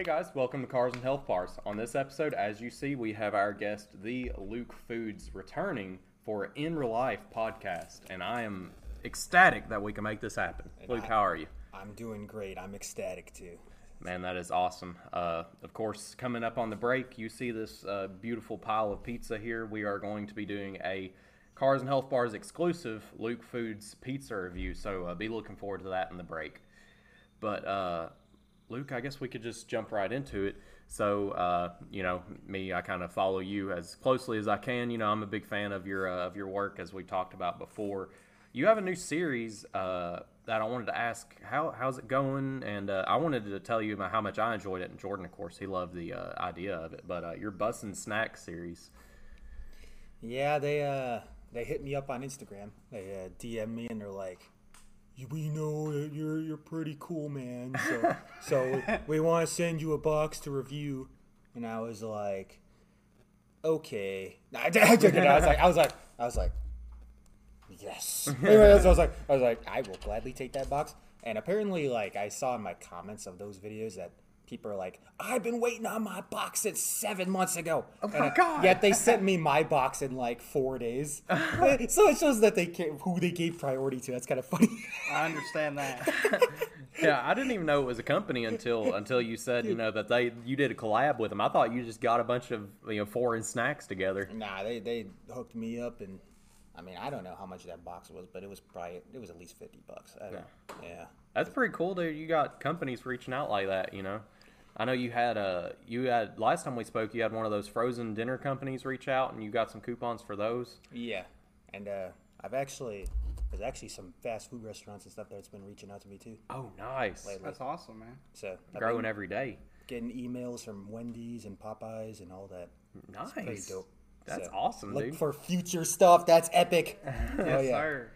Hey guys, welcome to Cars and Health Bars. On this episode, as you see, we have our guest, the Luke Foods, returning for In Real Life podcast, and I am ecstatic that we can make this happen. Luke, I- how are you? I'm doing great. I'm ecstatic too. Man, that is awesome. Uh, of course, coming up on the break, you see this uh, beautiful pile of pizza here. We are going to be doing a Cars and Health Bars exclusive Luke Foods pizza review, so uh, be looking forward to that in the break. But uh, Luke, I guess we could just jump right into it. So, uh, you know, me, I kind of follow you as closely as I can. You know, I'm a big fan of your uh, of your work, as we talked about before. You have a new series uh, that I wanted to ask how how's it going, and uh, I wanted to tell you about how much I enjoyed it. And Jordan, of course, he loved the uh, idea of it. But uh, your bus and snack series, Yeah, they they hit me up on Instagram. They DM me and they're like, "You- "We know that you're you're pretty cool, man. So so we want to send you a box to review." And I was like, "Okay." I, I, took it. I was like, I was like, I was like, yes. Anyway, so I was like, I was like, I will gladly take that box. And apparently, like, I saw in my comments of those videos that people are like, I've been waiting on my box since seven months ago. Oh my God. Yet they sent me my box in like four days. so it shows that they ca- who they gave priority to. That's kind of funny. I understand that. yeah, I didn't even know it was a company until until you said you know that they you did a collab with them. I thought you just got a bunch of you know foreign snacks together. nah, they they hooked me up, and I mean, I don't know how much that box was, but it was probably it was at least fifty bucks. I don't, yeah. That's pretty cool, dude. You got companies reaching out like that, you know. I know you had a you had last time we spoke. You had one of those frozen dinner companies reach out, and you got some coupons for those. Yeah, and uh, I've actually there's actually some fast food restaurants and stuff that's been reaching out to me too. Oh, nice! Lately. That's awesome, man. So I've Growing every day. getting emails from Wendy's and Popeyes and all that. Nice. Pretty dope. That's So, awesome, Look dude. for future stuff. That's epic. oh Yes, yeah. sir.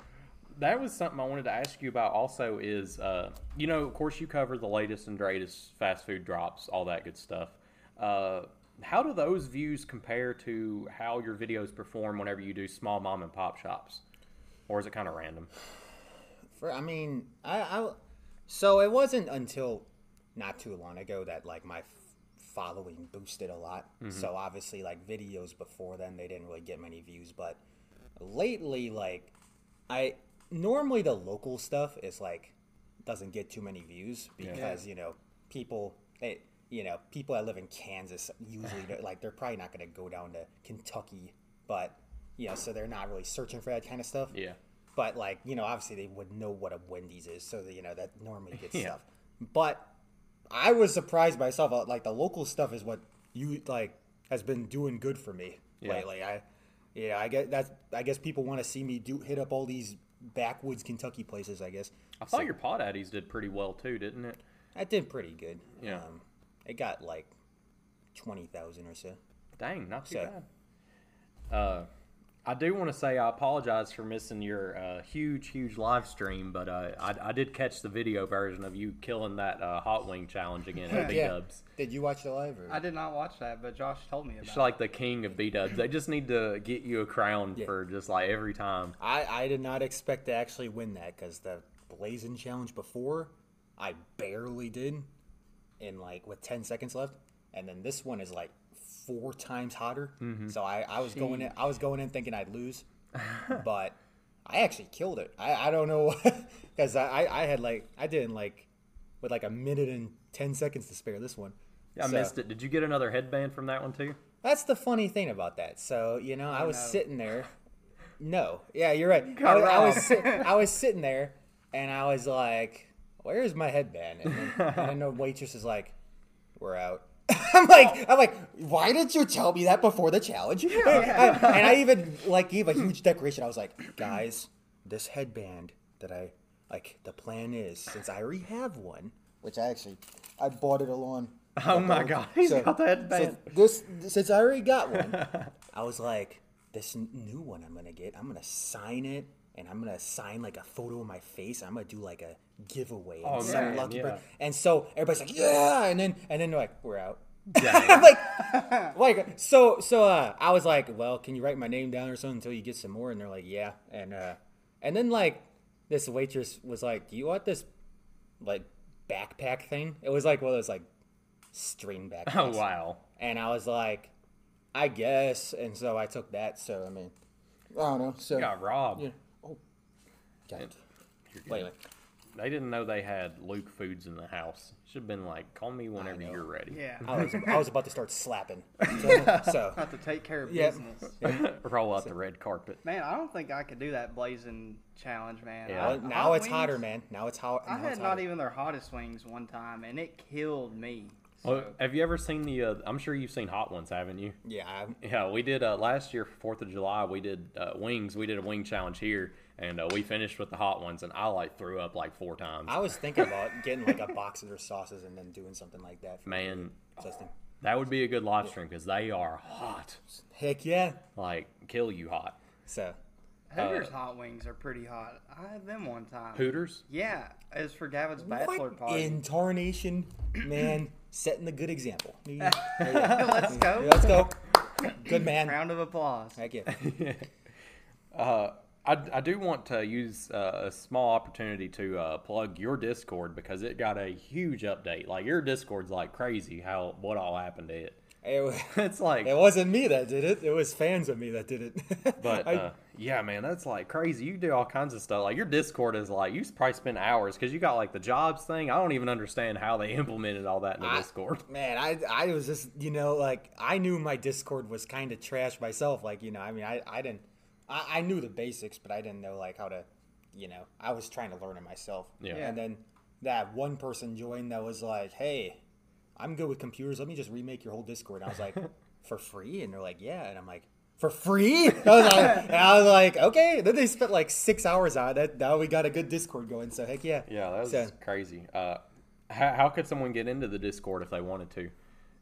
That was something I wanted to ask you about. Also, is uh, you know, of course, you cover the latest and greatest fast food drops, all that good stuff. Uh, how do those views compare to how your videos perform whenever you do small mom and pop shops, or is it kind of random? For I mean, I, I so it wasn't until not too long ago that like my f- following boosted a lot. So obviously, like videos before then, they didn't really get many views. But lately, like I normally the local stuff is like doesn't get too many views because you know people they you know people that live in Kansas usually they're, like they're probably not going to go down to Kentucky, but you know so they're not really searching for that kind of stuff. Yeah. But like you know, obviously they would know what a Wendy's is, so that, you know that normally gets Yeah. stuff. But I was surprised myself. uh, Like the local stuff is what you like has been doing good for me Yeah. lately. I yeah, I guess that's I guess people want to see me do hit up all these backwoods Kentucky places. I guess I thought your Pod Addies did pretty well too, didn't it? I did pretty good. Yeah. um, it got like twenty thousand or so. Dang, not too So- bad. Uh, I do want to say I apologize for missing your uh, huge, huge live stream, but uh, I, I did catch the video version of you killing that uh, hot wing challenge again at B Yeah. Dubs. Did you watch the live? Or? I did not watch that, but Josh told me about It's like the king of B Dubs. They just need to get you a crown Yeah. for just like every time. I, I did not expect to actually win that because the Blazing Challenge before, I barely did in like with 10 seconds left. And then this one is like four times hotter. Mm-hmm. So I, I was going in I was going in thinking I'd lose. but I actually killed it. I, I don't know because I, I, I had like I did in like with like a minute and 10 seconds to spare this one. Yeah, I So- missed it. Did you get another headband from that one too? That's the funny thing about that. So you know, I oh, was no. sitting there. No, yeah, you're right. I, was- I was I was sitting there, and I was like, "Where's my headband?" And then, and then the waitress is like, "We're out." I'm like, I'm like, why did you tell me that before the challenge? and I even like gave a huge decoration. I was like, guys, this headband that I like. The plan is since I already have one, which I actually I bought it along. Oh my God, he's got the headband. So this since I already got one, I was like, this new one I'm gonna get, I'm gonna sign it, and I'm gonna sign like a photo of my face. I'm gonna do like a giveaway. and Oh, some man, lucky yeah. And so everybody's like, yeah, and then and then they're like, we're out. Dang. I'm like, like so so. Uh, I was like, well, can you write my name down or something until you get some more? And they're like, yeah. And uh, and then like this waitress was like, do you want this like backpack thing? It was like one of those like string back. Oh wow. And I was like, I guess. And so I took that. So I mean, I don't know. So Got robbed. yeah. Oh, God. You're good. Wait, wait. They didn't know they had Luke Foods in the house. Should have been like, call me whenever know. you're ready. Yeah. I was I was about to start slapping. So, so Have to take care of Yeah. business. Roll out the red carpet. Man, I don't think I could do that blazing challenge, man. Yeah. I- now, now hot it's hotter, man. Now it's hot. I now had it's not hotter. even their hottest wings one time, and it killed me. So, Well, have you ever seen the? Uh, I'm sure you've seen Hot Ones, haven't you? Yeah, I- Yeah, we did uh, last year for Fourth of July. We did uh, wings. We did a wing challenge here, and uh, we finished with the hot ones. And I like threw up like four times. I was thinking about getting like a box of their sauces and then doing something like that. For Man, testing. that would be a good live stream because they are hot, Heck yeah. like kill you hot. So Hooters hot wings are pretty hot. I had them one time. Hooters. Yeah, as for Gavin's bachelor what party. in tarnation, man? setting the good example. Yeah. Let's go. Let's go. Good man. Round of applause. Heck yeah. Uh, I, I do want to use uh, a small opportunity to uh, plug your Discord because it got a huge update. Like your Discord's like crazy. How what all happened to it? It, It's like, it wasn't me that did it. It was fans of me that did it. but I- uh, yeah, man, that's like crazy. You do all kinds of stuff. Like your Discord is like you probably spend hours because you got like the jobs thing. I don't even understand how they implemented all that in the I- Discord. Man, I I was just you know like I knew my Discord was kind of trash myself. Like you know, I mean, I I didn't I, I knew the basics, but I didn't know like how to, you know, I was trying to learn it myself. Yeah. And then that one person joined that was like, "Hey, I'm good with computers. Let me just remake your whole Discord." And I was like, "For free?" And they're like, "Yeah." And I'm like. For free? I was like, and I was like, okay. Then they spent like six hours on it. Now we got a good Discord going. So heck yeah. Yeah, that was So- crazy. Uh, how, how could someone get into the Discord if they wanted to?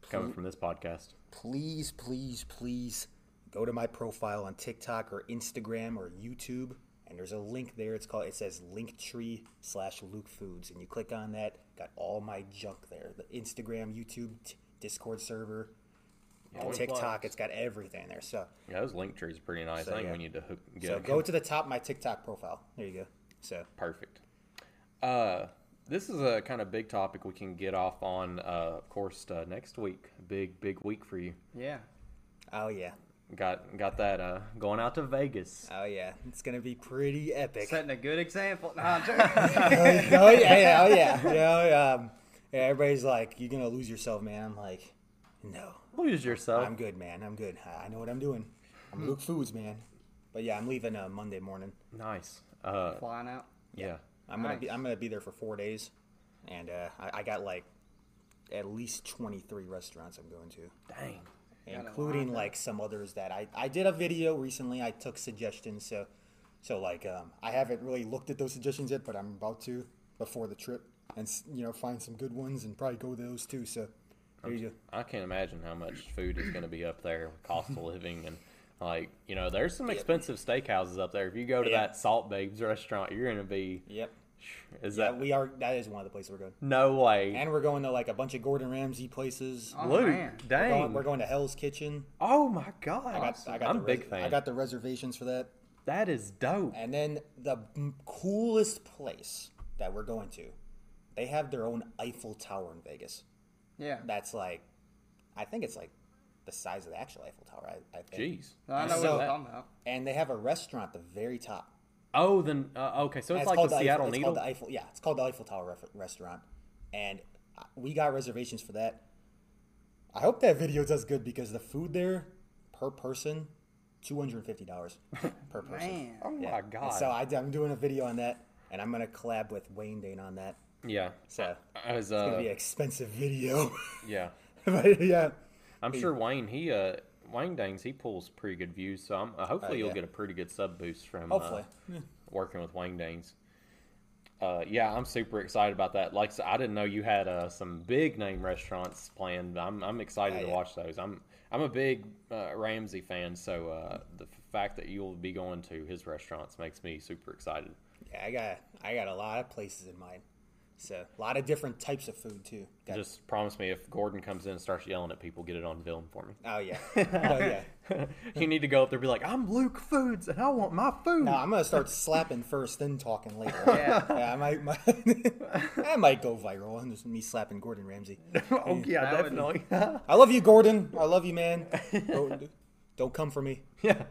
Coming from this podcast. please, please, please go to my profile on TikTok or Instagram or YouTube, and there's a link there. It's called. It says Linktree slash Luke Foods, and you click on that. Got all my junk there: the Instagram, YouTube, t- Discord server, All the TikTok. plugs. It's got everything there. So, Yeah, those link trees pretty nice. So, I think yeah. we need to hook, get so go to the top of my TikTok profile. There you go. So, Perfect. Uh, this is a kind of big topic we can get off on, uh, of course, uh, next week. Big, big week for you. Yeah. oh yeah, Got got that uh, going out to Vegas. oh yeah, it's gonna be pretty epic. Setting a good example. No, I'm joking. oh yeah, yeah, oh yeah. You know, um, yeah, everybody's like, "You're gonna lose yourself, man." I'm like, "No, Lose yourself. I'm good, man. I'm good. I I know what I'm doing. I'm Luke Foods, man." But yeah, I'm leaving uh, Monday morning. Nice. Uh, Flying out. yeah. I'm gonna be I'm gonna be there for four days, and uh, I, I got like at least 23 restaurants I'm going to, Dang. Got a including like some others that I I did a video recently. I took suggestions, so so like um, I haven't really looked at those suggestions yet, but I'm about to before the trip, and you know find some good ones and probably go to those too. So there you go. I can't imagine how much food is going to be up there, cost of living, and like you know, there's some expensive steakhouses up there. If you go to Yeah. that Salt Bae's restaurant, you're going to be. Yep. Is Yeah, that we are. That is one of the places we're going. no way? And we're going to like a bunch of Gordon Ramsay places. Oh, Luke, man. We're dang. going, we're going to Hell's Kitchen. oh my god. I got, I got I'm the a big res- fan. I got the reservations for that. that is dope. And then the m- coolest place that we're going to, they have their own Eiffel Tower in Vegas. Yeah. That's like, I think it's like the size of the actual Eiffel Tower. I, I think. Jeez. I know So- what you're talking about. And they have a restaurant at the very top. Oh, then uh, okay. So And it's, like the Eiffel- Seattle it's Needle. Called the Eiffel, yeah, it's called the Eiffel Tower ref- restaurant, and uh, we got reservations for that. I hope that video does good because the food there per person, two hundred and fifty dollars per person. Man. oh Yeah. my And god. So I, I'm doing a video on that, and I'm gonna collab with Wayne Dane on that. yeah. So I was, it's gonna uh, be an expensive video, yeah. but yeah, I'm sure Wayne he uh Wayne Dangs, he pulls pretty good views, so I'm, uh, hopefully you'll yeah. get a pretty good sub boost from hopefully. uh, working with Wang Dangs. Uh, yeah, I'm super excited about that. Like I didn't know you had uh, some big name restaurants planned. I'm I'm excited Yeah, to watch those. I'm I'm a big uh, Ramsay fan, so uh, the fact that you'll be going to his restaurants makes me super excited. Yeah, I got I got a lot of places in mind. So a lot of different types of food too. Got- Just promise me if Gordon comes in and starts yelling at people, get it on film for me. oh yeah, oh yeah. you need to go up there and be like, I'm Luke Foods and I want my food. No, I'm gonna start slapping first, then talking later. Yeah. yeah I might, might I might go viral. and just me slapping Gordon Ramsay. oh, yeah, That would- definitely. I love you, Gordon. I love you, man. Don't, don't come for me. yeah.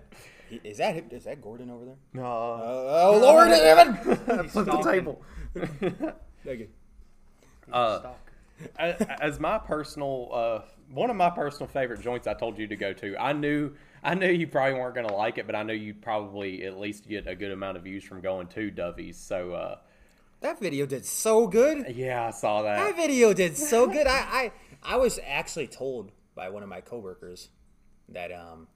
Is that is that Gordon over there? No. Uh, oh Lord, Evan! flip the table. Okay. Uh, as, as my personal uh, one of my personal favorite joints I told you to go to. I knew I knew you probably weren't going to like it, but I knew you'd probably at least get a good amount of views from going to Dovie's. So uh, That video did so good. yeah, I saw That that. video did so good. I, I I was actually told by one of my coworkers that um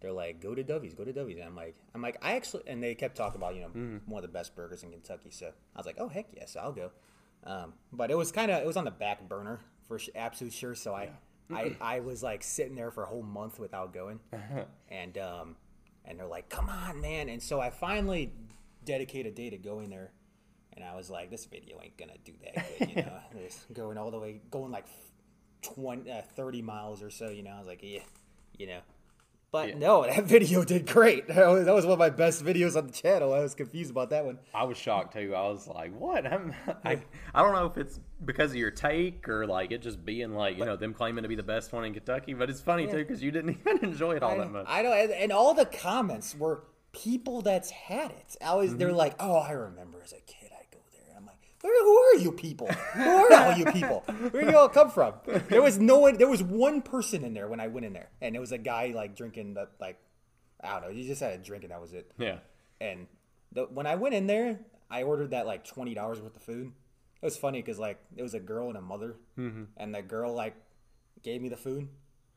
they're like go to Dovie's, go to Dovie's. And I'm like I'm like I actually and they kept talking about you know one of the best burgers in Kentucky. So I was like oh heck yes I'll go. Um, but it was kind of it was on the back burner for sh- absolute sure. So I I I was like sitting there for a whole month without going, and um and they're like come on man. And so I finally dedicated a day to going there. And I was like, this video ain't gonna do that good, you know. Just going all the way, going like 20, uh, 30 miles or so, you know. I was like, yeah, you know. But Yeah. no, that video did great. That was, that was one of my best videos on the channel. I was confused about that one. I was shocked too. I was like, "What?" I'm, I I don't know if it's because of your take or like it just being like you know them claiming to be the best one in Kentucky, but it's funny too because you didn't even enjoy it all that much. I know, and, and all the comments were people that's had it. I was, they're Mm-hmm. like, oh, I remember as a kid, I go there. I'm like, who are you people? Who are all you people? Where do you all come from? There was no one. There was one person in there when I went in there, and it was a guy like drinking the like, I don't know. He just had a drink and that was it. yeah. And the, when I went in there, I ordered that like twenty dollars worth of food. It was funny because like it was a girl and a mother, and the girl like gave me the food,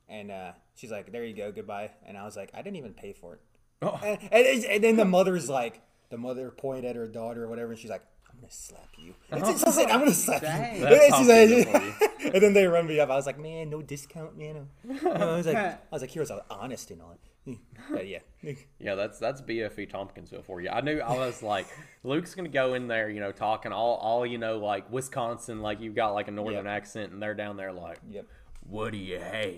and uh, she's like, "There you go, goodbye." And I was like, "I didn't even pay for it." Oh. And, and, and then the mother's like, the mother pointed at her daughter or whatever, and she's like, "I'm gonna slap you." And she said, "I'm gonna slap Dang. you." That's And she's like- and then they run me up. I was like, "Man, no discount, man." I was like, I was like, "Here's honest and all." But yeah. Yeah, that's that's BFE Tompkinsville for you. I knew I was like, Luke's gonna go in there, you know, talking all all you know, like Wisconsin, like you've got like a northern Yep. accent, and they're down there like, Yep. what do you have?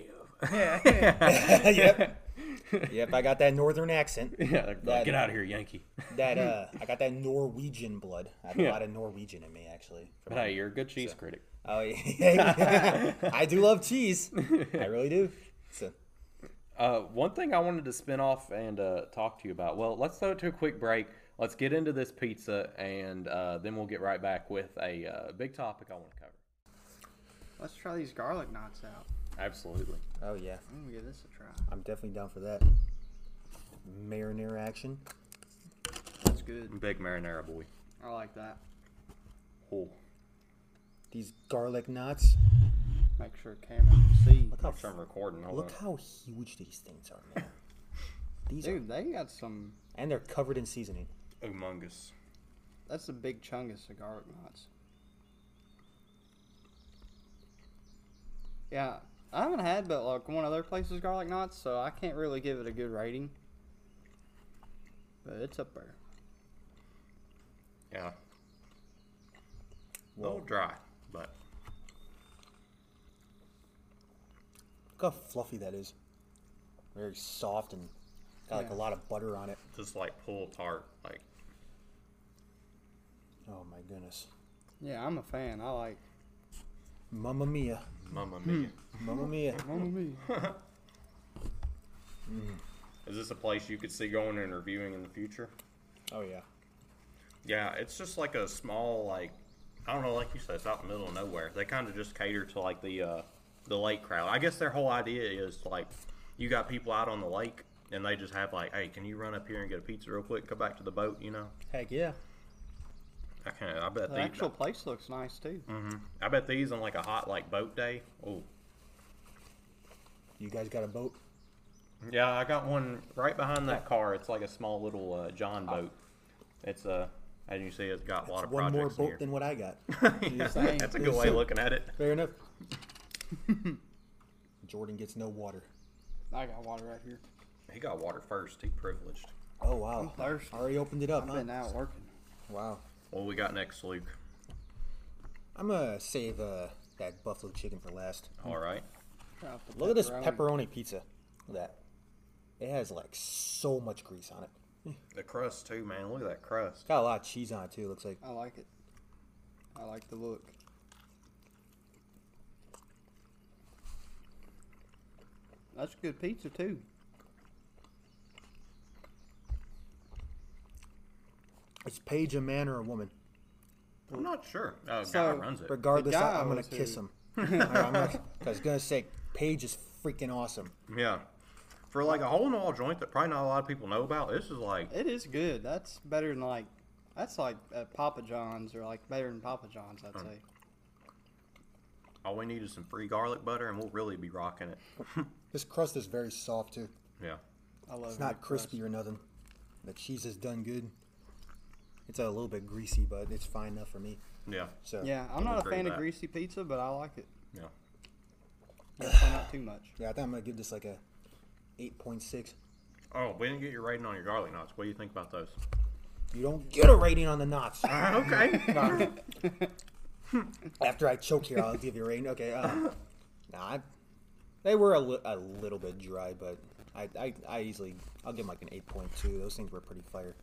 yep. Yep, I got that northern accent. Yeah, like, That- get out of here, Yankee. That uh I got that Norwegian blood. I have Yeah. a lot of Norwegian in me actually. But hey, you're a good cheese critic. Oh yeah. I do love cheese. I really do. So Uh, one thing I wanted to spin off and uh, talk to you about. Well, let's throw it to a quick break. Let's get into this pizza, and uh, then we'll get right back with a uh, big topic I want to cover. Let's try these garlic knots out. Absolutely. Oh yeah. I'm gonna give this a try. I'm definitely down for that. Marinara action. That's good. Big marinara boy. I like that. Oh, These garlic knots. Make sure camera can see. Look how I'm sure I'm recording. Hold look on. how huge these things are, man. These are, Dude, they got some. and they're covered in seasoning. Humongous. That's a big chungus of garlic knots. Yeah, I haven't had but like one other place's garlic knots, so I can't really give it a good rating. But it's up there. Yeah. A little dry, but Look how fluffy that is. Very soft and got like a lot of butter on it. just like pull tart. Like Oh my goodness. Yeah, I'm a fan. I like. Mamma mia. Mamma Mia. Mamma mia. Mamma mia. Is this a place you could see going and reviewing in the future? Oh yeah. Yeah, it's just like a small, like I don't know, like you said, it's out in the middle of nowhere. They kind of just cater to like the uh, the lake crowd. I guess their whole idea is like you got people out on the lake and they just have like, hey, can you run up here and get a pizza real quick? Come back to the boat, you know. Heck yeah. I can I bet The the actual place looks nice too. Mm-hmm. I bet these on like a hot like boat day. Oh, You guys got a boat? yeah, I got one right behind that car. It's like a small little uh, John boat. It's uh, as you see, it's got a lot of One more boat here. than what I got. Yeah, that's a good way of looking at it. Fair enough. Jordan gets no water. I got water right here. He got water first. He privileged. Oh wow. I'm thirsty. Already opened it up, I've huh? been out working. Wow. What we got next, Luke? I'm gonna save uh, that buffalo chicken for last. All right. Try out the Look at this pepperoni. pepperoni pizza. Look at that. It has like so much grease on it. The crust too, man. Look at that crust. Got a lot of cheese on it too. Looks like. I like it. I like the look. That's a good pizza too. Is Page a man or a woman? I'm not sure. Uh, guy So- runs it. Regardless, I, I'm gonna kiss him. I'm not, I was gonna say Page is freaking awesome. Yeah. For like a hole in the wall joint that probably not a lot of people know about, this is like It is good. That's better than like. That's like at Papa John's or like better than Papa John's. I'd say. all we need is some free garlic butter and we'll really be rocking it. This crust is very soft too. yeah. I love. It. It's not good crust. crispy or nothing. The cheese is done good. It's a little bit greasy, but it's fine enough for me. Yeah. So Yeah, I'm not a agree fan with of that. greasy pizza, but I like it. Yeah. Definitely not too much. yeah, I think I'm gonna give this like a eight point six. Oh, we didn't get your rating on your garlic knots. What do you think about those? You don't get a rating on the knots. okay. After I choke here, I'll give you a rating. Okay. Um, nah, I, they were a, li- a little bit dry, but I, I, I easily I'll give them like an eight point two. Those things were pretty fire.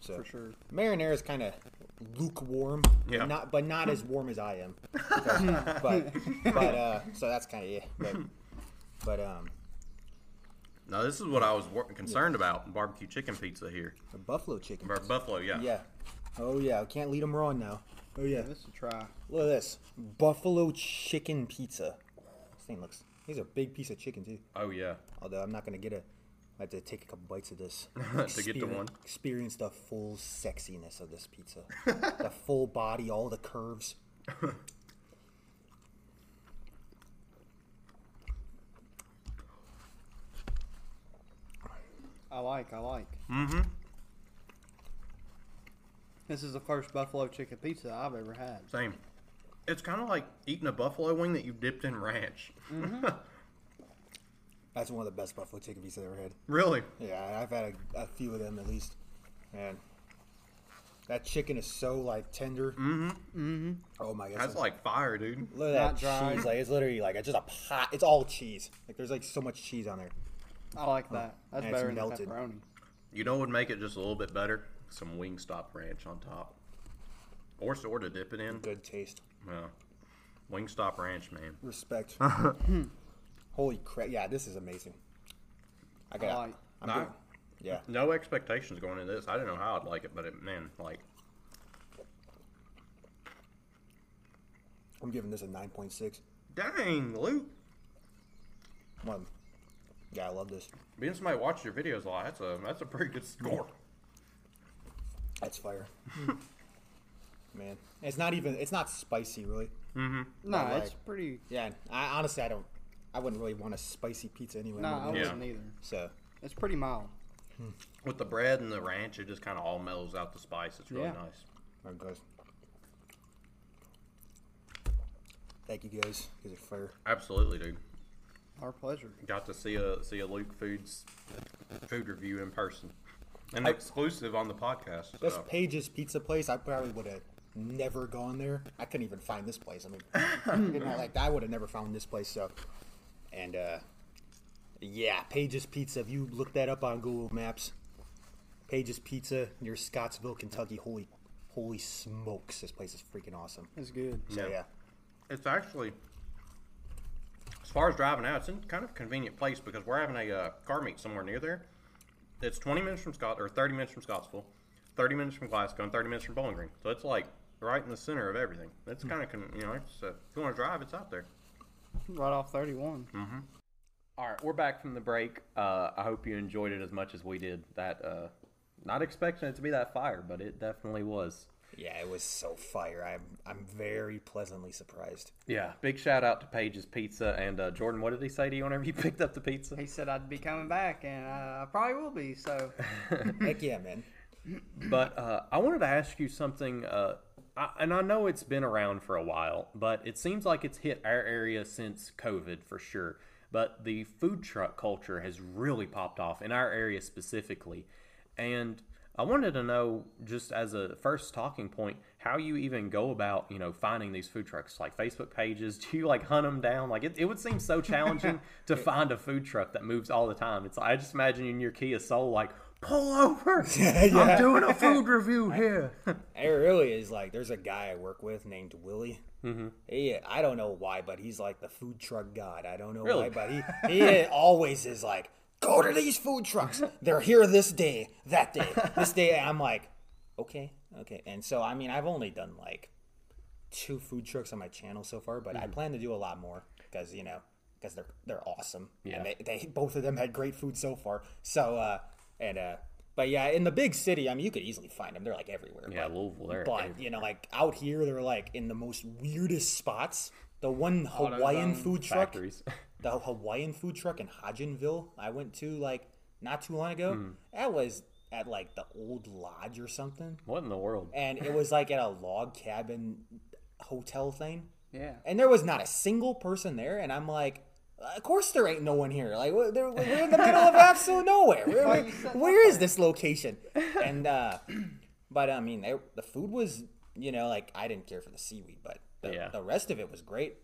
So For sure. marinara is kind of lukewarm, Yeah. not but not as warm as I am. Because- but but uh, so that's kind of yeah. But but um, now this is what I was wor- concerned about. Barbecue chicken pizza here. the buffalo chicken. Or buffalo, yeah. Yeah. Oh yeah, can't lead them wrong now. Oh yeah. This a try. Look at this buffalo chicken pizza. This thing looks. These are a big piece of chicken too. Oh yeah. Although I'm not gonna get a. I have to take a couple bites of this To get to one. Experience the full sexiness of this pizza, the full body, all the curves. I like. I like. Mm-hmm. This is the first buffalo chicken pizza I've ever had. Same. It's kind of like eating a buffalo wing that you dipped in ranch. That's one of the best buffalo chicken pieces I've ever had. really? Yeah, I've had a, a few of them at least, and that chicken is so like tender. Mm-hmm. Mm-hmm. Oh my god, That's like fire, dude. look at not that dry. cheese! Like it's literally like it's just a pot. It's all cheese. Like there's like so much cheese on there. I like that. That's And it's better than melted. pepperoni. You know what would make it just a little bit better? Some Wingstop ranch on top. Or sort of dip it in. Good taste. Yeah. Wingstop ranch, man. Respect. Holy crap! Yeah, this is amazing. I got. like- I'm Nah. good. Yeah. No expectations going into this. I didn't know how I'd like it, but it, man, like, I'm giving this a 9.6. dang, Luke. One. Yeah, I love this. Being somebody who watches your videos a lot, that's a that's a pretty good score. That's fire. Man, it's not even. It's not spicy, really. Mm-hmm. No, I it's pretty. Yeah. I honestly, I don't. I wouldn't really want a spicy pizza anyway. No, I more than Yeah. wouldn't either. So It's pretty mild. With the bread and the ranch, it just kind of all mellows out the spice. It's really Yeah. nice. there it goes. Thank you guys. You guys are fire. Absolutely, dude. Our pleasure. Got to see a see a Luke Foods food review in person, and exclusive on the podcast. This so. Page's Pizza place, I probably would have never gone there. I couldn't even find this place. I mean, you know, like I would have never found this place. So, and uh, yeah, Page's Pizza. If you look that up on Google Maps, Page's Pizza near Scottsville, Kentucky. Holy, holy smokes! This place is freaking awesome. It's good. So Yeah. yeah, It's actually, as far as driving out, it's in kind of a convenient place because we're having a uh, car meet somewhere near there. It's 20 minutes from Scott, or 30 minutes from Scottsville, 30 minutes from Glasgow, and 30 minutes from Bowling Green. So it's like right in the center of everything. That's kind of, con- you know, it's, uh, if you want to drive, it's out there. Right off 31. Mm-hmm. All right, we're back from the break. Uh, I hope you enjoyed it as much as we did. That, uh, not expecting it to be that fire, but it definitely was. yeah, it was so fire. I'm I'm very pleasantly surprised. Yeah, big shout out to Page's Pizza and uh, Jordan. What did he say to you whenever you picked up the pizza? He said I'd be coming back, and uh, I probably will be. So Heck yeah, man. But uh, I wanted to ask you something, uh, I, and I know it's been around for a while, but it seems like it's hit our area since COVID for sure. But the food truck culture has really popped off in our area specifically, and I wanted to know, just as a first talking point, how you even go about, you know, finding these food trucks, like Facebook pages. Do you like hunt them down? Like it, it would seem so challenging to find a food truck that moves all the time. It's I just imagine in your Kia Soul, like pull over, I'm doing a food review here. It really is like there's a guy I work with named Willie. Mm-hmm. He, I don't know why, but he's like the food truck god. I don't know Really? why, but he he always is like, go to these food trucks. They're here this day, that day, this day. And I'm like, okay, okay. And so I mean, I've only done like two food trucks on my channel so far, but I Mm-hmm. plan to do a lot more because you know because they're they're awesome. Yeah. And they, they both of them had great food so far. So uh and uh. But yeah, in the big city, I mean, you could easily find them. They're like everywhere. Yeah, but- Louisville, there. but you know, like out here, they're like in the most weirdest spots. The one Hawaiian food truck, factories. the Hawaiian food truck in Hodgenville, I went to like not too long ago. Hmm. That was at like the old lodge or something, what in the world? and it was like at a log cabin hotel thing, Yeah. and there was not a single person there. And I'm like. Of course, there ain't no one here. Like we're, we're we're in the middle of absolute nowhere. Where, Why where is this location? And uh, but I mean, they, the food was, you know, like I didn't care for the seaweed, but the, Yeah. the rest of it was great,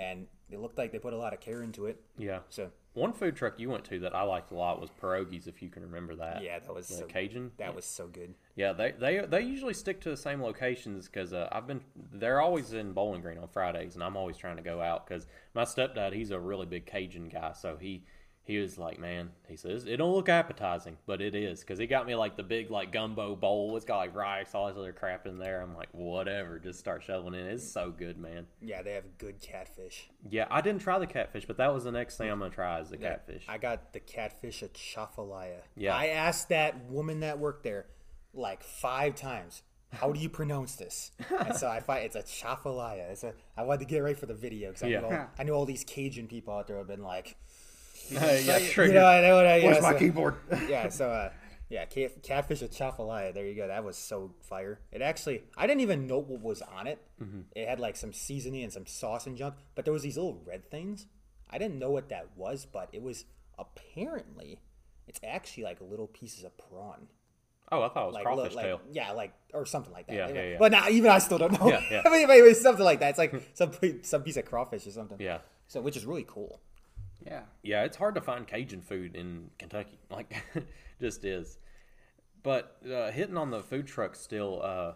and it looked like they put a lot of care into it. Yeah. So One food truck you went to that I liked a lot was Pierogies, if you can remember that. yeah, that was The so, Cajun. that was so good. Yeah, they they they usually stick to the same locations because uh, I've been they're always in Bowling Green on Fridays, and I'm always trying to go out because my stepdad he's a really big Cajun guy, so he he was like, man, he says it don't look appetizing, but it is because he got me like the big like gumbo bowl. It's got like rice, all this other crap in there. I'm like, whatever, just start shoveling in. It's so good, man. Yeah, they have good catfish. Yeah, I didn't try the catfish, but that was the next thing I'm gonna try is the catfish. I got the catfish Atchafalaya. Yeah. I asked that woman that worked there like five times. How do you pronounce this? And so I find it's Atchafalaya. It's a. I wanted to get it right for the video because I, Yeah. I knew all these Cajun people out there have been like, yeah, you know, I know what I. Yeah, my so- keyboard? yeah, so uh, yeah, cat, catfish with Chafalaya. There you go. That was so fire. It actually, I didn't even know what was on it. Mm-hmm. It had like some seasoning and some sauce and junk, but there was these little red things. I didn't know what that was, but it was apparently, it's actually like little pieces of prawn. oh, I thought it was Like, crawfish like tail. yeah, like or something like that. Yeah, yeah, yeah. But now even I still don't know. Yeah, yeah. I mean, it's something like that. It's like some some piece of crawfish or something. Yeah. So which is really cool. Yeah. Yeah, it's hard to find Cajun food in Kentucky. Like, just is. But uh, hitting on the food truck still, uh,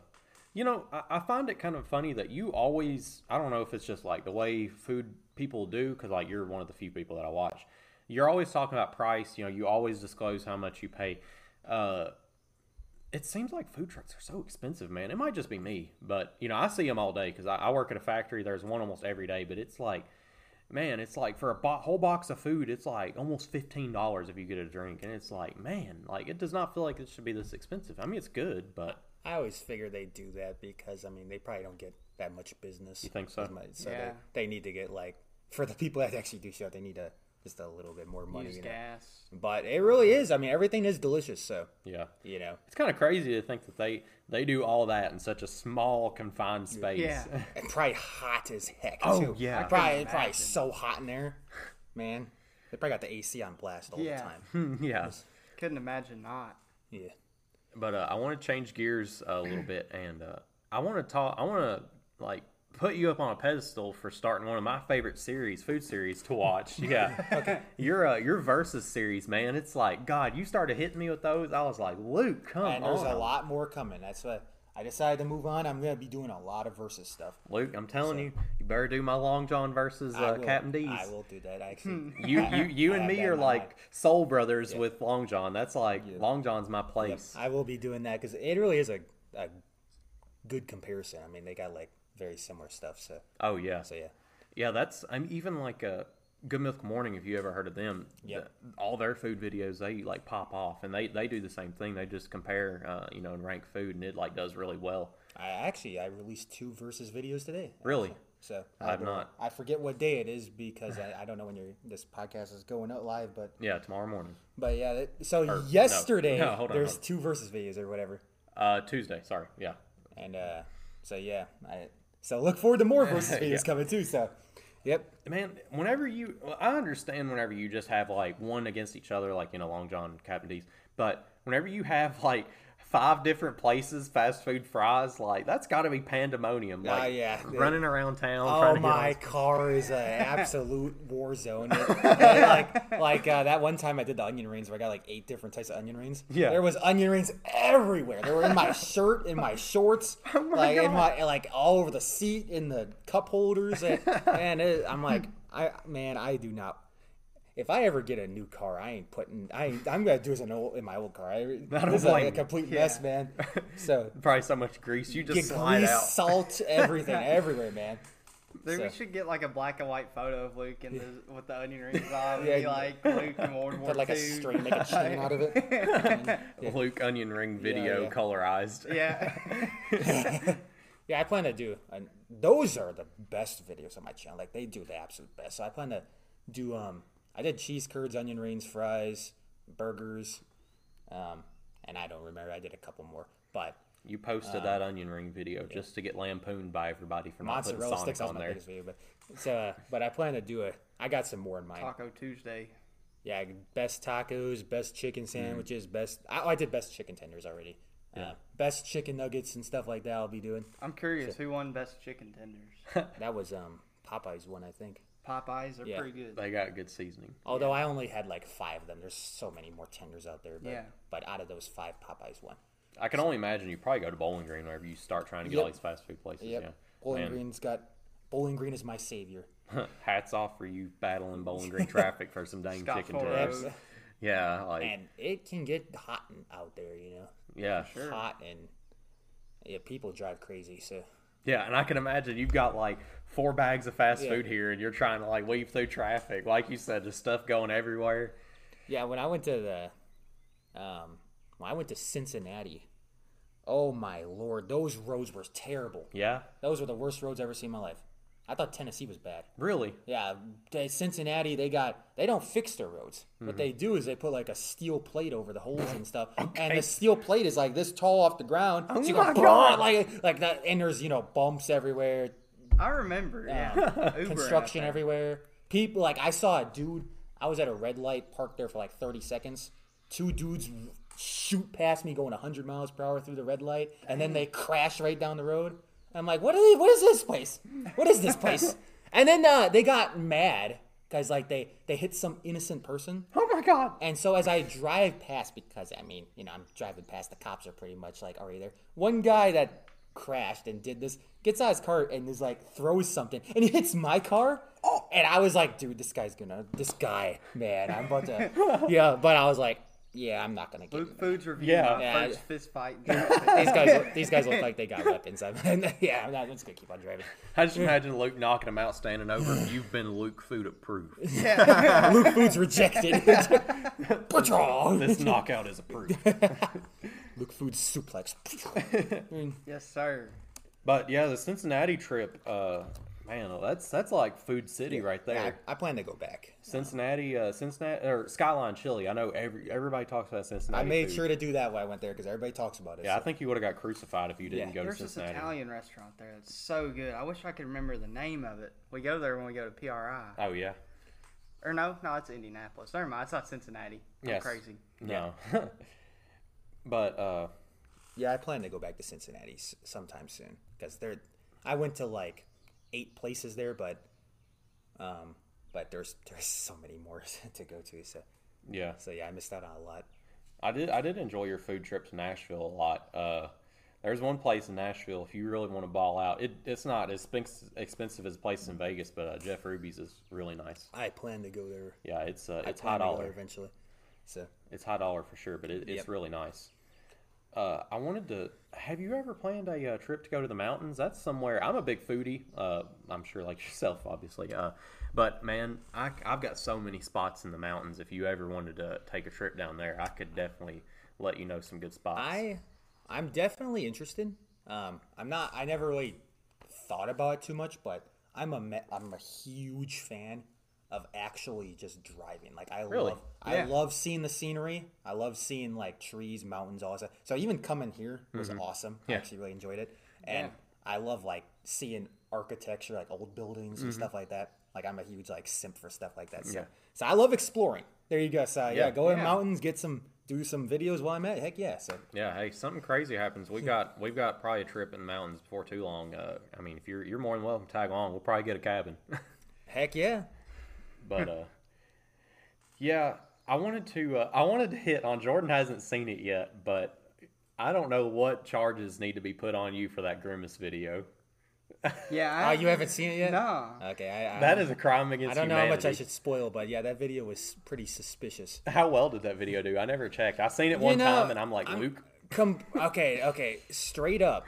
you know, I, I find it kind of funny that you always, I don't know if it's just like the way food people do, because like you're one of the few people that I watch. You're always talking about price. You know, you always disclose how much you pay. Uh, it seems like food trucks are so expensive, man. It might just be me, but you know, I see them all day because I, I work at a factory. There's one almost every day, but it's like, man, it's like for a bo- whole box of food, it's like almost fifteen dollars if you get a drink, and it's like, man, like it does not feel like it should be this expensive. I mean, it's good, but I always figure they do that because I mean they probably don't get that much business. You think so? so Yeah. they, they need to get like for the people that actually do show, they need to just a little bit more money. Use You know? gas. But it really is. I mean, everything is delicious. So yeah, you know, it's kind of crazy to think that they they do all that in such a small confined space. Yeah. and probably hot as heck. Oh, too. yeah. I probably it's probably so hot in there, man. They probably got the AC on blast all Yeah. the time. yeah. Couldn't imagine not. Yeah. But uh, I want to change gears a little bit, and uh, I want to talk. I want to like put you up on a pedestal for starting one of my favorite series, food series to watch. Yeah, okay. Your uh, your versus series, man. It's like God. You started hitting me with those. I was like, Luke, come on. And there's on, a lot more coming. That's what I decided to move on. I'm gonna be doing a lot of versus stuff. Luke. I'm telling you, you better do my Long John versus uh, will- Captain D's. I will do that. Actually, You you you and me are like mind. soul brothers with Long John. That's like Long John's my Yep, place. I will be doing that because it really is a, a good comparison. I mean, they got like very similar stuff. So, Oh yeah. so yeah. Yeah, that's I'm even like uh, Good Mythical Morning. If you ever heard of them, yeah, the- all their food videos they like pop off, and they they do the same thing. They just compare, uh, you know, and rank food, and it like does really well. I actually I released two versus videos today. Really? So I have not. I forget what day it is because I, I don't know when your this podcast is going out live, but Yeah, tomorrow morning, but yeah. That, so no. yesterday No, hold on, there's hold on. two versus videos or whatever, uh, Tuesday. Sorry, yeah, and uh, so yeah. I, so look forward to more versus videos Yeah. coming too. So, yep. man. Whenever you, well, I understand whenever you just have like one against each other, like you know, Long John, Captain D's, but whenever you have like five different places, fast food fries. Like that's got to be pandemonium. Ah, Like yeah. running around town. Oh trying to my car is an absolute war zone. Like like uh, that one time I did the onion rings where I got like eight different types of onion rings. Yeah. there was onion rings everywhere. They were in my shirt, in my shorts, Oh like in my like all over the seat, in the cup holders. And, and it, I'm like, I man, I do not. If I ever get a new car, I ain't putting. I ain't, I'm gonna do as an old in my old car. I, I don't this is like a you. complete mess, man. So probably so much grease. You just get slide grease, out. salt, everything, everywhere, man. Dude, we should get like a black and white photo of Luke and the, with the onion rings on. Yeah, be like Luke in World War Put like a II. string, make a chain out of it. Yeah. Luke onion ring video yeah. colorized. Yeah. Yeah, I plan to do, and those are the best videos on my channel. Like they do the absolute best. So I plan to do. Um, I did cheese curds, onion rings, fries, burgers, um, and I don't remember. I did a couple more, but You posted that onion ring video just to get lampooned by everybody for not putting mozzarella Sonic sticks. On my there. video, but so. Uh, but I plan to do a. I got some more in mind. Taco Tuesday. Yeah, best tacos, best chicken sandwiches, best. I, I did best chicken tenders already. Uh, best chicken nuggets and stuff like that. I'll be doing. I'm curious who won best chicken tenders. That was um Popeye's one, I think. Popeyes are Yeah. pretty good. They got good seasoning. Although I only had like five of them. There's so many more tenders out there. But, Yeah. But out of those five, Popeyes won. I can only imagine you probably go to Bowling Green whenever you start trying to get all Yep. these fast food places. Yep. Yeah. Bowling Man, Green's got. Bowling Green is my savior. Hats off for you battling Bowling Green traffic for some dang Scott chicken Ford. tenders. Road. Yeah, like And it can get hot in- out there, you know. yeah, Sure. Hot and yeah, people drive crazy. So yeah. And I can imagine you've got like four bags of fast Yeah. food here, and you're trying to like weave through traffic. Like you said, just stuff going everywhere. yeah, when I went to the, um, when I went to Cincinnati, oh my lord, those roads were terrible. Yeah, Those were the worst roads I've ever seen in my life. I thought Tennessee was bad. really. Yeah, they, Cincinnati, they got they don't fix their roads. Mm-hmm. What they do is they put like a steel plate over the holes and stuff, and the steel plate is like this tall off the ground. so you Oh my go God. like like that, and there's you know bumps everywhere, I remember. Yeah. Uber construction everywhere. People like I saw a dude. I was at a red light, parked there for like 30 seconds. Two dudes shoot past me going 100 miles per hour through the red light, and then they crash right down the road. I'm like, what are they? What is this place? What is this place? and then uh, they got mad because like they they hit some innocent person. Oh my god. And so as I drive past, because I mean, you know, I'm driving past, the cops are pretty much like already there. One guy that crashed and did this gets out of his car and is like throws something and he hits my car. Oh, and I was like, dude, this guy's gonna, this guy, man, I'm about to, yeah. But I was like, yeah, I'm not gonna get. Luke Foods review. Yeah. my Yeah. First fist fight. These guys, look, these guys look like they got weapons. I'm, yeah, I'm, not, I'm just gonna keep on driving. I just imagine Luke knocking him out, standing over. You've been Luke food approved. Yeah, Luke Foods rejected. Patrol. This knockout is approved. Luke Foods suplex. yes, sir. But yeah, the Cincinnati trip, uh, man, that's that's like food city right there. Yeah, I, I plan to go back. Cincinnati, uh, Cincinnati or Skyline Chili. I know every everybody talks about Cincinnati. I made food. sure to do that when I went there because everybody talks about it. Yeah, I think you would have got crucified if you didn't Yeah. go to There's this Italian restaurant there that's so good. I wish I could remember the name of it. We go there when we go to PRI. Oh yeah, Or no, no, it's Indianapolis. Never mind, it's not Cincinnati. I'm Yes. crazy. no. but uh, Yeah, I plan to go back to Cincinnati sometime soon because there. I went to like eight places there, but um, but there's there's so many more to go to. So yeah, so yeah, I missed out on a lot. I did I did enjoy your food trip to Nashville a lot. Uh, there's one place in Nashville if you really want to ball out. It, it's not as expensive, as places in Vegas, but uh, Jeff Ruby's is really nice. I plan to go there. Yeah, it's uh, it's high dollar. eventually. So It's high dollar for sure, but it, it's Yep. really nice. Uh, I wanted to. Have you ever planned a uh, trip to go to the mountains? That's somewhere. I'm a big foodie. Uh, I'm sure, like yourself, obviously. Uh, but man, I, I've got so many spots in the mountains. If you ever wanted to take a trip down there, I could definitely let you know some good spots. I I'm definitely interested. Um, I'm not. I never really thought about it too much, but I'm a I'm a huge fan of actually just driving. Like I Really? love I love seeing the scenery. I love seeing like trees, mountains, all that. stuff. So even coming here was awesome. Mm-hmm. Yeah. actually really enjoyed it, and Yeah. I love like seeing architecture, like old buildings Mm-hmm. and stuff like that. Like I'm a huge like simp for stuff like that. So, Yeah. so I love exploring. There you go. So yeah, Yeah. go in Yeah. mountains, get some, do some videos while I'm at. Heck yeah. So Yeah, hey, something crazy happens. We got we've got probably a trip in the mountains before too long. Uh, I mean, if you're you're more than welcome to tag along. We'll probably get a cabin. heck yeah. But uh, yeah, I wanted to uh, I wanted to hit on Jordan hasn't seen it yet, but I don't know what charges need to be put on you for that grimace video. Yeah. Oh, you haven't seen it yet? No. Okay. I, I, That is a crime against I don't know how much I should spoil, but yeah, that video was pretty suspicious. How well did that video do? I never checked. I seen it one You know, time and I'm like, I'm- Luke, Com- okay, okay, straight up.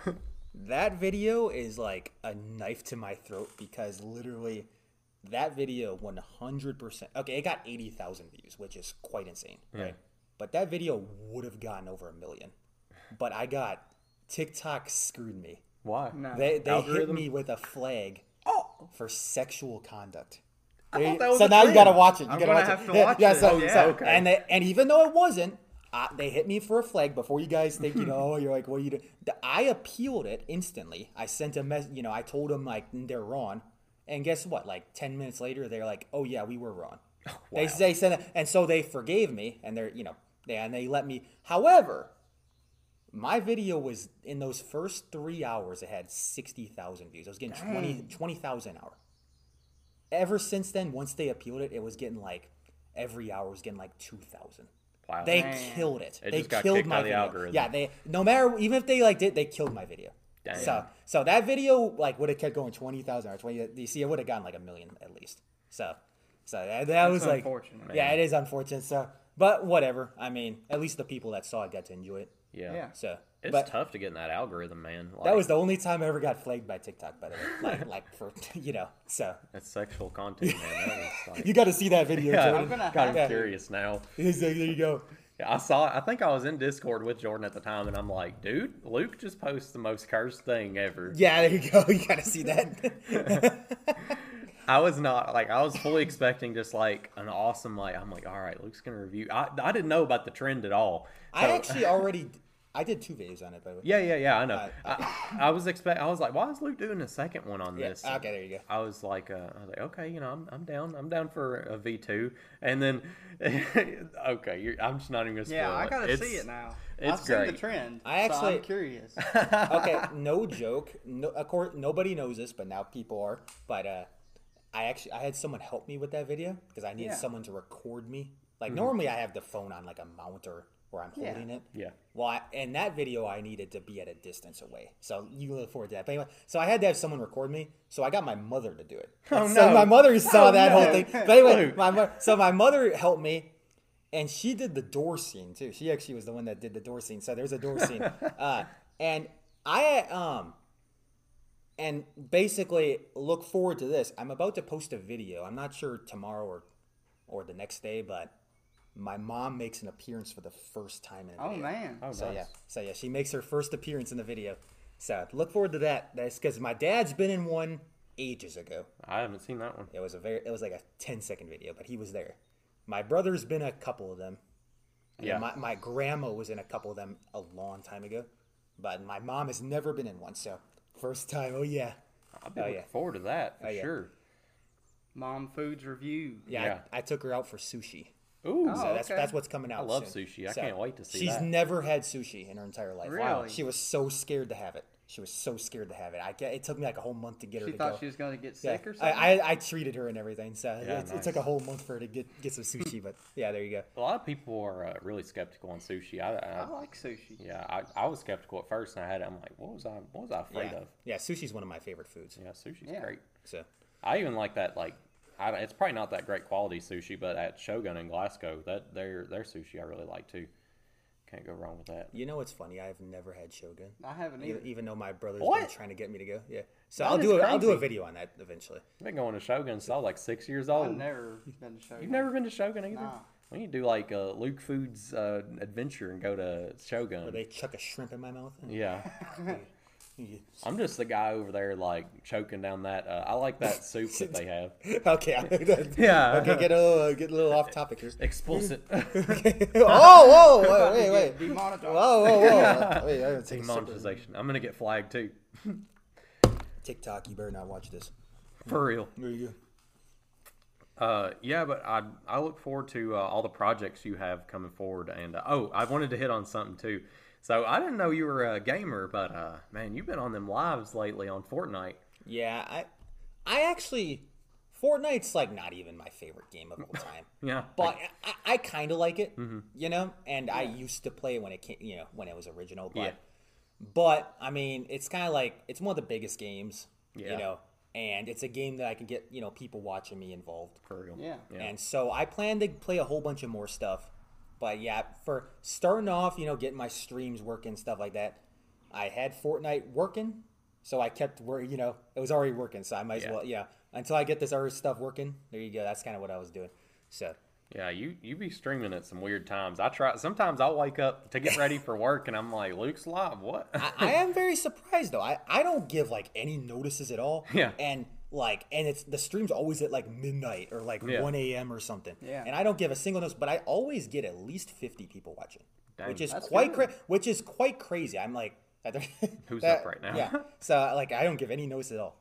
That video is like a knife to my throat because literally that video 100%. Okay, it got 80,000 views, which is quite insane, right? But that video would have gotten over a million. But I got TikTok screwed me. why? No. They they hit me with a flag Oh, for sexual conduct. I They- that was so a now you gotta watch it. You I'm gotta gonna watch have it. to Yeah, watch yeah, it. so, Yeah, so okay. and they, and even though it wasn't, uh, they hit me for a flag before you guys think you know oh, you're like what are you doing? I appealed it instantly. I sent a message, You know, I told them like they're wrong, and guess what? Like ten minutes later, they're like, oh yeah, we were wrong. They they said, that- and so they forgave me, and they're you know, they, and they let me. However, my video was in those first three hours. It had sixty thousand views. I was getting 20 20,000 an hour. Ever since then, once they appealed it, it was getting like every hour was getting like two thousand. Wow. They Man. killed it. It they killed my out of the video. algorithm. Yeah, they no matter even if they like did, they killed my video. Damn. So so that video like would have kept going twenty thousand or twenty. You see, it would have gotten like a million at least. So so that, that was like unfortunate. Yeah, it is unfortunate. So but whatever. I mean, at least the people that saw it got to enjoy it. yeah. Yeah. So It's but tough to get in that algorithm, man. Like, that was the only time I ever got flagged by TikTok. By the way, like like for you know. So that's sexual content, man. That like, you got to see that video. yeah, Jordan. I'm gonna kind have of curious now. Like, there you go. Yeah, I saw. I think I was in Discord with Jordan at the time, and I'm like, dude, Luke just posts the most cursed thing ever. Yeah, there you go. You got to see that. I was not like I was fully expecting just like an awesome like I'm like all right Luke's gonna review I, I didn't know about the trend at all I actually already, I did two videos on it by the way. yeah yeah yeah I know I- I, I was expect I was like why is Luke doing a second one on Yeah, this okay, there you go. I was like uh, I was like okay you know I'm, I'm down I'm down for a V two and then okay you're, I'm just not even gonna spoil it. Yeah, I it. gotta It's- see it now. it's I've seen great. the trend. I so actually- I'm curious. okay, no joke. No, of course, nobody knows this, but now people are. But uh, I actually, I had someone help me with that video because I needed Yeah. someone to record me. Like normally, I have the phone on like a mount or where I'm Yeah. holding it. Yeah. Well, I, in that video, I needed to be at a distance away, so you look forward to that. But anyway, so I had to have someone record me, so I got my mother to do it. Oh, so no. my mother saw Oh, that no. whole thing. But anyway, my mo- so my mother helped me, and she did the door scene too. She actually was the one that did the door scene. So there's a door scene, uh, and I um, and basically look forward to this. I'm about to post a video. I'm not sure tomorrow or or the next day, but my mom makes an appearance for the first time in a Oh video. man. Oh, So nice. yeah, so yeah, she makes her first appearance in the video. So look forward to that. That's because my dad's been in one ages ago. I haven't seen that one It was a very, it was like a 10 second video, but he was there. My brother's been a couple of them. And Yeah. My, my grandma was in a couple of them a long time ago, but my mom has never been in one. So first time. Oh yeah, I'll be Oh, looking yeah. forward to that for Oh, yeah. sure Mom Foods review. yeah. Yeah. I, I took her out for sushi. Ooh Oh, that's okay. that's what's coming out. I love soon. sushi. I can't wait to see that. She's that. never had sushi in her entire life. Really? She was so scared to have it. She was so scared to have it. I it took me like a whole month to get her She to thought go. she was gonna get yeah, sick or something. I, I treated her and everything, so Yeah, it, it took a whole month for her to get get some sushi. But yeah, there you go. a lot of people are uh, really skeptical on sushi I, I, I like sushi. yeah I, I was skeptical at first and I had it I'm like what was I what was I afraid Yeah, of yeah, sushi's one of my favorite foods. yeah sushi's Yeah. great So I even like that like I, it's probably not that great quality sushi, but at Shogun in Glasgow, that their their sushi I really like too. Can't go wrong with that. you know what's funny? I've never had shogun, I haven't even, either. even though my brother's been trying to get me to go. Yeah, so That I'll do a, I'll do a video on that eventually. I've been going to Shogun since I was like six years I've old. never been to show. You've never been to Shogun either? Nah. We need to do like a Luke Foods uh, adventure and go to Shogun. Where they chuck a shrimp in my mouth. yeah, You- I'm just the guy over there like choking down that. Uh, I like that soup that they have. okay, Yeah. Okay, get a little, get a little off topic here. Explicit. oh, whoa, wait, wait, wait. Demonetized. Whoa, whoa, whoa. Wait, I gotta take a sip of- Demonetization. I'm gonna get flagged too. TikTok, you better not watch this. For real. There you go. Uh, yeah, but I I look forward to uh, all the projects you have coming forward. And uh, oh, I wanted to hit on something too. So I didn't know you were a gamer, but uh, man, you've been on them lives lately on Fortnite. Yeah, I, I actually, Fortnite's like not even my favorite game of all time. Yeah, but I, I kind of like it, you know. And I used to play when it came, you know, when it was original. But, Yeah. but I mean, it's kind of like it's one of the biggest games, Yeah. you know. And it's a game that I can get, you know, people watching me involved. for real. Yeah. Yeah. And so I plan to play a whole bunch of more stuff. But yeah, for starting off, you know, getting my streams working, stuff like that, I had Fortnite working. So I kept where you know it was already working, so I might Yeah. as well yeah. Until I get this other stuff working, there you go. That's kind of what I was doing. So Yeah, you you be streaming at some weird times. I try. Sometimes I'll wake up to get ready for work, and I'm like, Luke's live. What? I, I am very surprised though. I, I don't give like any notices at all. Yeah. And like and it's the stream's always at like midnight or like Yeah. one AM or something. Yeah. And I don't give a single notice, but I always get at least fifty people watching. Dang. which is quite cra- which is quite crazy. I'm like Who's that- up right now? Yeah. So like I don't give any notice at all.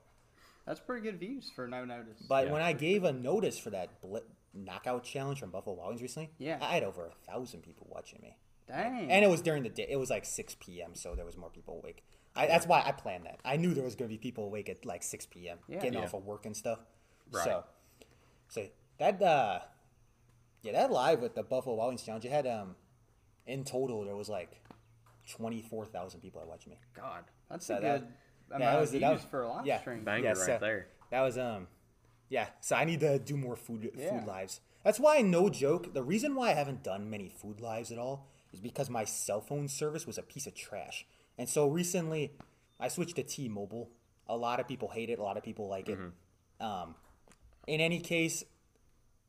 That's pretty good views for no notice. But Yeah, when I gave a notice for that bl- knockout challenge from Buffalo Wild Wings recently, Yeah. I had over a thousand people watching me. Dang. And it was during the day. It was like 6 p.m., so there was more people awake. I, that's why I planned that. I knew there was going to be people awake at like 6 p.m. Yeah. getting Yeah. off of work and stuff. Right. So, so that uh, yeah, that live with the Buffalo Wild Wings challenge, it had um, in total there was like 24,000 people that watched me. God, That's So a that- good yeah, amount that of was- views that was- for a live yeah. stream. banger Yeah, right so- there. That was um, yeah. So I need to do more food Yeah. food lives. That's why, no joke, the reason why I haven't done many food lives at all is because my cell phone service was a piece of trash. And so recently, I switched to T-Mobile. A lot of people hate it. A lot of people like it. Um, in any case,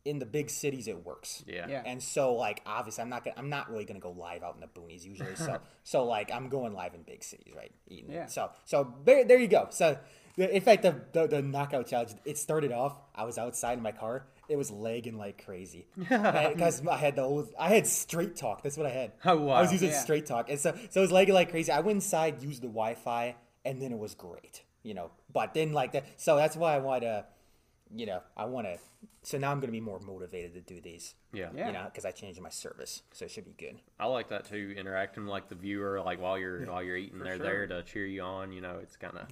in the big cities, it works. Yeah. Yeah. And so, like, obviously, I'm not gonna, I'm not really gonna go live out in the boonies usually. So, so like, I'm going live in big cities, right? Eating. Yeah. So, so there, there you go. So, in fact, the, the the knockout challenge, it started off. I was outside in my car. It was lagging like crazy because I had the old, I had straight talk. That's what I had. Oh, wow. I was using Yeah. straight talk, and so so it was lagging like crazy. I went inside, used the Wi-Fi, and then it was great. You know, but then like that. So that's why I want to, you know, I want to. So now I'm gonna be more motivated to do these Yeah. Yeah. you know, because I changed my service, so it should be good. I like that too. Interacting like the viewer, like while you're while you're eating, they're sure. there to cheer you on. You know, it's kind of.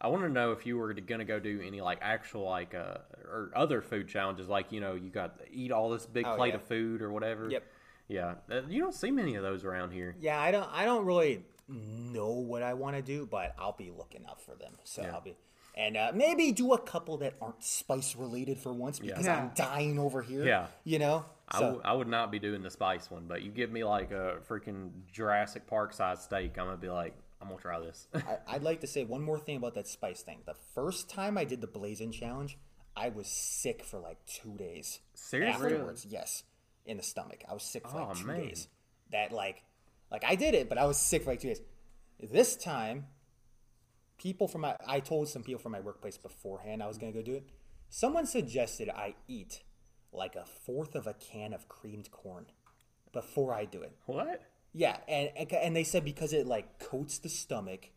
I want to know if you were gonna go do any like actual like uh or other food challenges, like you know you got eat all this big Oh, plate yeah. of food or whatever. Yep. Yeah, uh, you don't see many of those around here. Yeah, I don't, I don't really know what I want to do, but I'll be looking up for them. So Yeah. I'll be, and uh, maybe do a couple that aren't spice related for once because Yeah. I'm dying over here. Yeah. you know. I So w- I would not be doing the spice one, but you give me like a freaking Jurassic Park size steak, I'm gonna be like, I'm gonna try this. I, I'd like to say one more thing about that spice thing. The first time I did the blazing challenge, I was sick for like two days. Seriously? Afterwards, yes, in the stomach. I was sick for Oh, like two man. days. That like, like I did it, but I was sick for like two days. This time, people from my I told some people from my workplace beforehand I was gonna go do it. Someone suggested I eat like a fourth of a can of creamed corn before I do it. what? Yeah, and and they said because it like coats the stomach,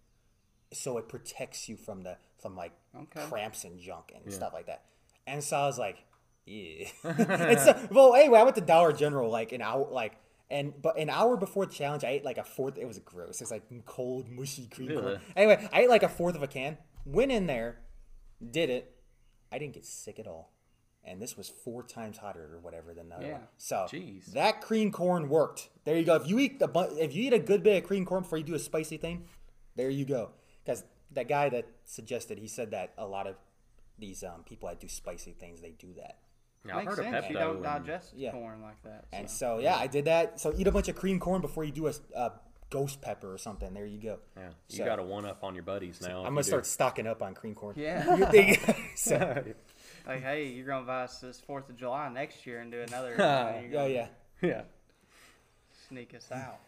so it protects you from the from like Okay. cramps and junk and stuff like that. And so I was like, yeah. and so, well, anyway, I went to Dollar General like an hour, like, and but an hour before the challenge, I ate like a fourth. It was gross. It's like cold, mushy cream. corn. Anyway, I ate like a fourth of a can. Went in there, did it. I didn't get sick at all. And this was four times hotter or whatever than the other Yeah. one. So Jeez. that cream corn worked. There you go. If you eat a bu- if you eat a good bit of cream corn before you do a spicy thing, there you go. Because that guy that suggested, he said that a lot of these um, people that do spicy things, they do that. Yeah, I've Makes heard of sense. Pepto. You don't and- digest Yeah. corn like that. And so. so yeah, I did that. So eat a bunch of cream corn before you do a, a ghost pepper or something. There you go. Yeah, you So- got a one up on your buddies now. if I'm gonna do. start stocking up on cream corn. Yeah. So, like, hey, you're gonna buy us this Fourth of July next year and do another. and you're yeah, yeah. yeah. Sneak us out.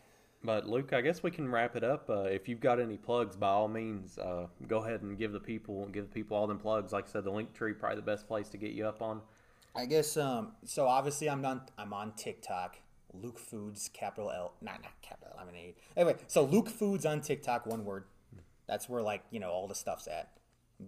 But Luke, I guess we can wrap it up. Uh, if you've got any plugs, by all means, uh, go ahead and give the people give the people all them plugs. Like I said, the link tree probably the best place to get you up on. I guess um so obviously I'm on I'm on TikTok. Luke Foods, capital L not not capital L, I'm an A. Anyway, so Luke Foods on TikTok, one word. That's where like, you know, all the stuff's at.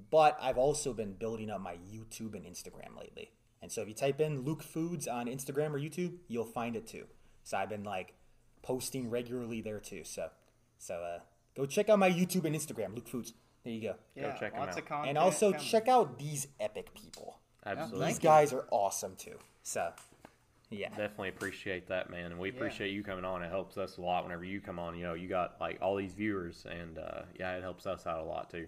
But I've also been building up my YouTube and Instagram lately. And so if you type in Luke Foods on Instagram or YouTube, you'll find it too. So I've been like posting regularly there too. So so uh, go check out my YouTube and Instagram, Luke Foods. There you go. Yeah, check 'em lots out. of content. And also coming. check out these epic people. Absolutely. These guys are awesome too. So yeah. Definitely appreciate that, man, and we Yeah. appreciate you coming on. It helps us a lot whenever you come on. You know, you got like all these viewers, and uh, yeah, it helps us out a lot too.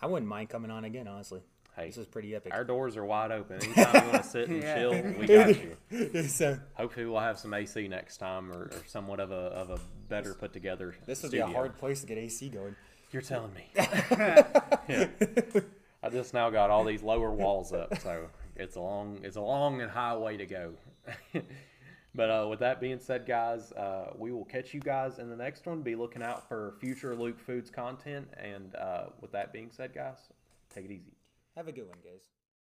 I wouldn't mind coming on again, honestly. Hey, This is pretty epic. our doors are wide open. Anytime you want to sit and Yeah. chill, we got you. so uh, Hopefully, we'll have some AC next time, or, or somewhat of a of a better put together. this would be a hard place to get AC going. You're telling me. yeah. I just now got all these lower walls up, so it's a long it's a long and high way to go. But uh, with that being said, guys, uh, we will catch you guys in the next one. Be looking out for future Luke Foods content. And uh, with that being said, guys, take it easy. Have a good one, guys.